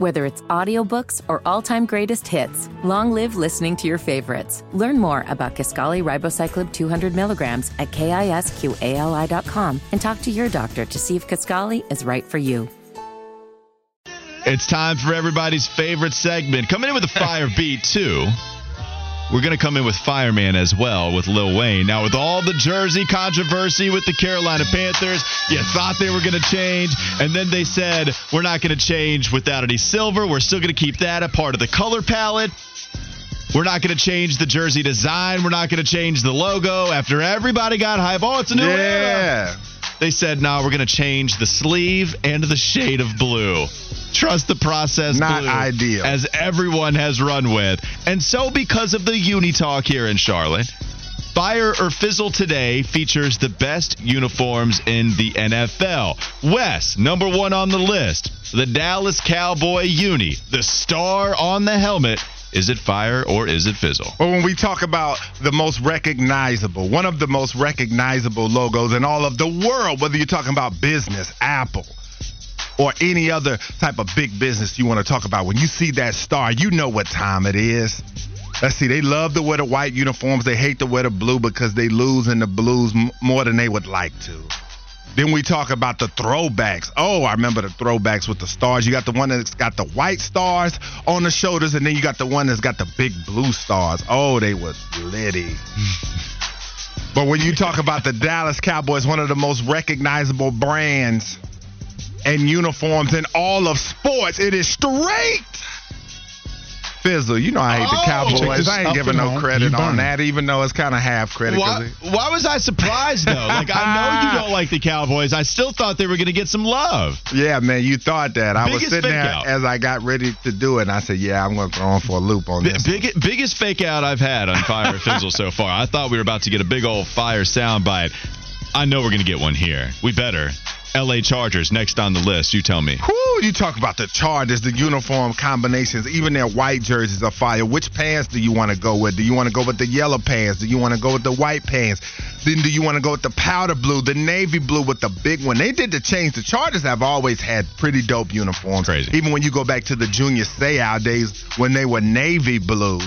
Whether it's audiobooks or all-time greatest hits, long live listening to your favorites. Learn more about Kisqali Ribociclib 200 milligrams at kisqali.com and talk to your doctor to see if Kaskali is right for you. It's time for everybody's favorite segment. Coming in with a fire beat, too. We're going to come in with Fireman as well with Lil Wayne. Now, with all the jersey controversy with the Carolina Panthers, you thought they were going to change, and then they said, we're not going to change without any silver. We're still going to keep that a part of the color palette. We're not going to change the jersey design. We're not going to change the logo. After everybody got hype, oh, it's a new yeah. era. They said, no, we're going to change the sleeve and the shade of blue. Trust the process. Not blue, ideal. As everyone has run with. And so, because of the Uni Talk here in Charlotte, Fire or Fizzle today features the best uniforms in the NFL. Wes, number one on the list, the Dallas Cowboy Uni, the star on the helmet. Is it fire or is it fizzle? Well, when we talk about the most recognizable, one of the most recognizable logos in all of the world, whether you're talking about business, Apple, or any other type of big business you want to talk about, when you see that star, you know what time it is. Let's see, they love to wear the white uniforms. They hate to wear the blue because they lose in the blues more than they would like to. Then we talk about the throwbacks. Oh, I remember the throwbacks with the stars. You got the one that's got the white stars on the shoulders, and then you got the one that's got the big blue stars. Oh, they was litty. but when you talk about the Dallas Cowboys, one of the most recognizable brands and uniforms in all of sports, it is straight. Fizzle, you know I hate the Oh, Cowboys. I ain't giving no credit on that, even though it's kind of half credit. Why, why was I surprised though? Like I know you don't like the Cowboys. I still thought they were going to get some love. Yeah, man, you thought that. I was sitting there out. as I got ready to do it, and I said, "Yeah, I'm going to throw on for a loop on B- this." big, biggest fake out I've had on Fire Fizzle so far. I thought we were about to get a big old fire soundbite. I know we're going to get one here. We better. L.A. Chargers next on the list. You tell me. Whew, you talk about the Chargers, the uniform combinations, even their white jerseys are fire. Which pants do you want to go with? Do you want to go with the yellow pants? Do you want to go with the white pants? Then do you want to go with the powder blue, the navy blue with the big one? They did the change. The Chargers have always had pretty dope uniforms. Crazy. Even when you go back to the Junior Seau days when they were navy blue.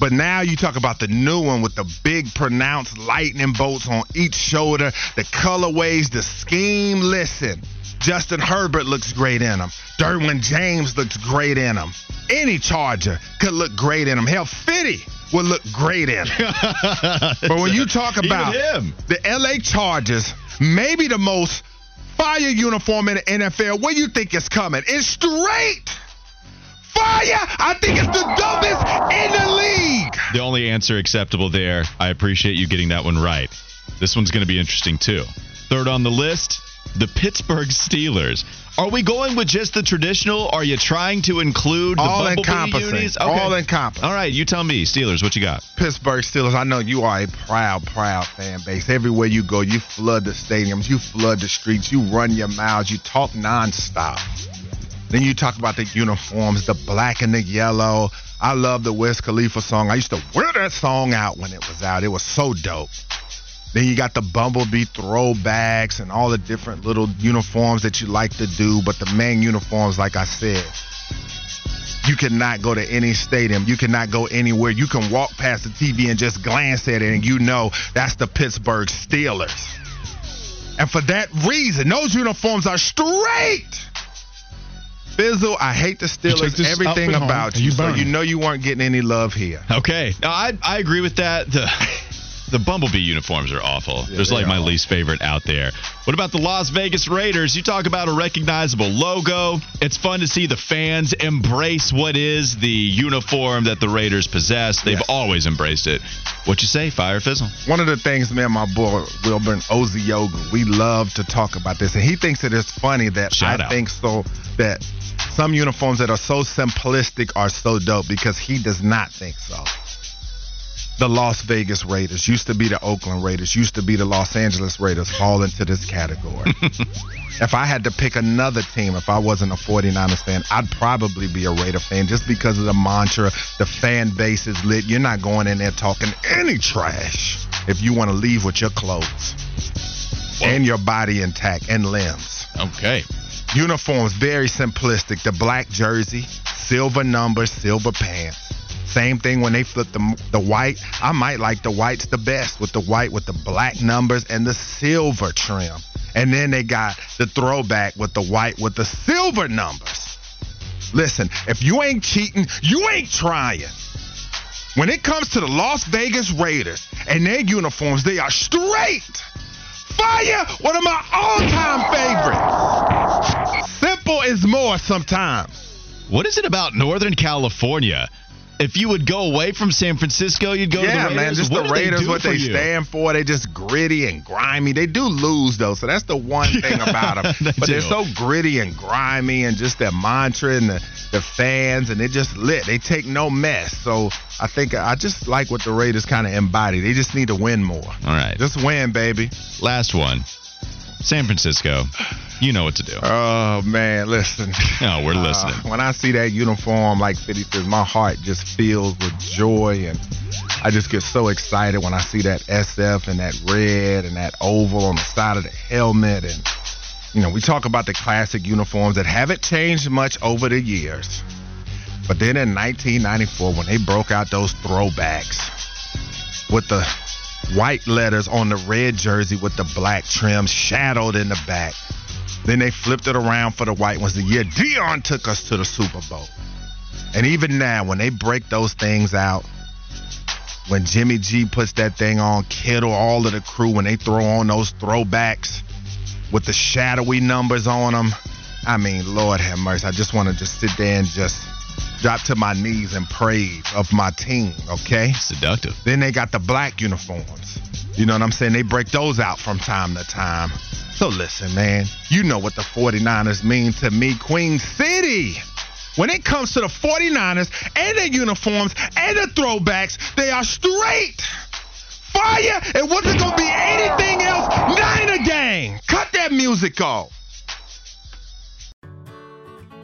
But now you talk about the new one with the big pronounced lightning bolts on each shoulder, the colorways, the scheme. Listen, Justin Herbert looks great in them. Derwin James looks great in them. Any Charger could look great in them. Hell, Fitty would look great in them. But when you talk about the LA Chargers, maybe the most fire uniform in the NFL, where you think it's coming? It's straight fire. I think it's the in the league. The only answer acceptable there. I appreciate you getting that one right. This one's going to be interesting too. Third on the list, the Pittsburgh Steelers. Are we going with just the traditional? Are you trying to include the All encompassing. unis? All encompassing. All right, you tell me, Steelers, what you got? Pittsburgh Steelers, I know you are a proud, proud fan base. Everywhere you go, you flood the stadiums, you flood the streets, you run your mouths, you talk nonstop. Then you talk about the uniforms, the black and the yellow. I love the Wiz Khalifa song. I used to wear that song out when it was out. It was so dope. Then you got the Bumblebee throwbacks and all the different little uniforms that you like to do. But the main uniforms, like I said, you cannot go to any stadium. You cannot go anywhere. You can walk past the TV and just glance at it, and you know that's the Pittsburgh Steelers. And for that reason, those uniforms are straight. Fizzle, I hate the check Steelers, everything outfit home, about and you. you So you know you weren't getting any love here. Okay, no, I I agree with that. The the Bumblebee uniforms are awful. There's they like my are. least favorite out there. What about the Las Vegas Raiders? You talk about a recognizable logo. It's fun to see the fans embrace what is the uniform that the Raiders possess. They've Yes. always embraced it. What you say, Fire Fizzle? One of the things, me and my boy Wilburn Oziogu, we love to talk about this, and he thinks it is funny that Shout I out. think so that some uniforms that are so simplistic are so dope because he does not think so. The Las Vegas Raiders used to be the Oakland Raiders, used to be the Los Angeles Raiders, fall into this category. if I had to pick another team, if I wasn't a 49ers fan, I'd probably be a Raider fan just because of the mantra, the fan base is lit. You're not going in there talking any trash if you want to leave with your clothes and your body intact and limbs. Okay. Uniforms, very simplistic. The black jersey, silver numbers, silver pants. Same thing when they flip the, the white. I might like the whites the best with the white with the black numbers and the silver trim. And then they got the throwback with the white with the silver numbers. Listen, if you ain't cheating, you ain't trying. When it comes to the Las Vegas Raiders and their uniforms, they are straight fire. One of my all-time favorites. Simple is more sometimes. What is it about Northern California? If you would go away from San Francisco, you'd go yeah, to the Raiders. man. Just what the Raiders, they what they you? stand for. They just gritty and grimy. They do lose though, so that's the one thing about them. they but do. they're so gritty and grimy, and just their mantra and the, the fans, and they just lit. They take no mess. So I think I just like what the Raiders kind of embody. They just need to win more. All right. Just win, baby. Last one. San Francisco. You know what to do. Oh man, listen. Oh, we're Uh, listening. when I see that uniform, like 50 says, my heart just fills with joy, and I just get so excited when I see that SF and that red and that oval on the side of the helmet. And you know, we talk about the classic uniforms that haven't changed much over the years. But then in 1994, when they broke out those throwbacks with the white letters on the red jersey with the black trim shadowed in the back. Then they flipped it around for the white ones the year Deion took us to the Super Bowl. And even now, when they break those things out, when Jimmy G puts that thing on, Kittle, all of the crew, when they throw on those throwbacks with the shadowy numbers on them, I mean, Lord have mercy. I just want to just sit there and just drop to my knees and praise of my team, okay? Seductive. Then they got the black uniforms. You know what I'm saying? They break those out from time to time. So listen, man, you know what the 49ers mean to me, Queen City. When it comes to the 49ers and their uniforms and the throwbacks, they are straight. Fire! It wasn't gonna be anything else. Niner gang. Cut that music off.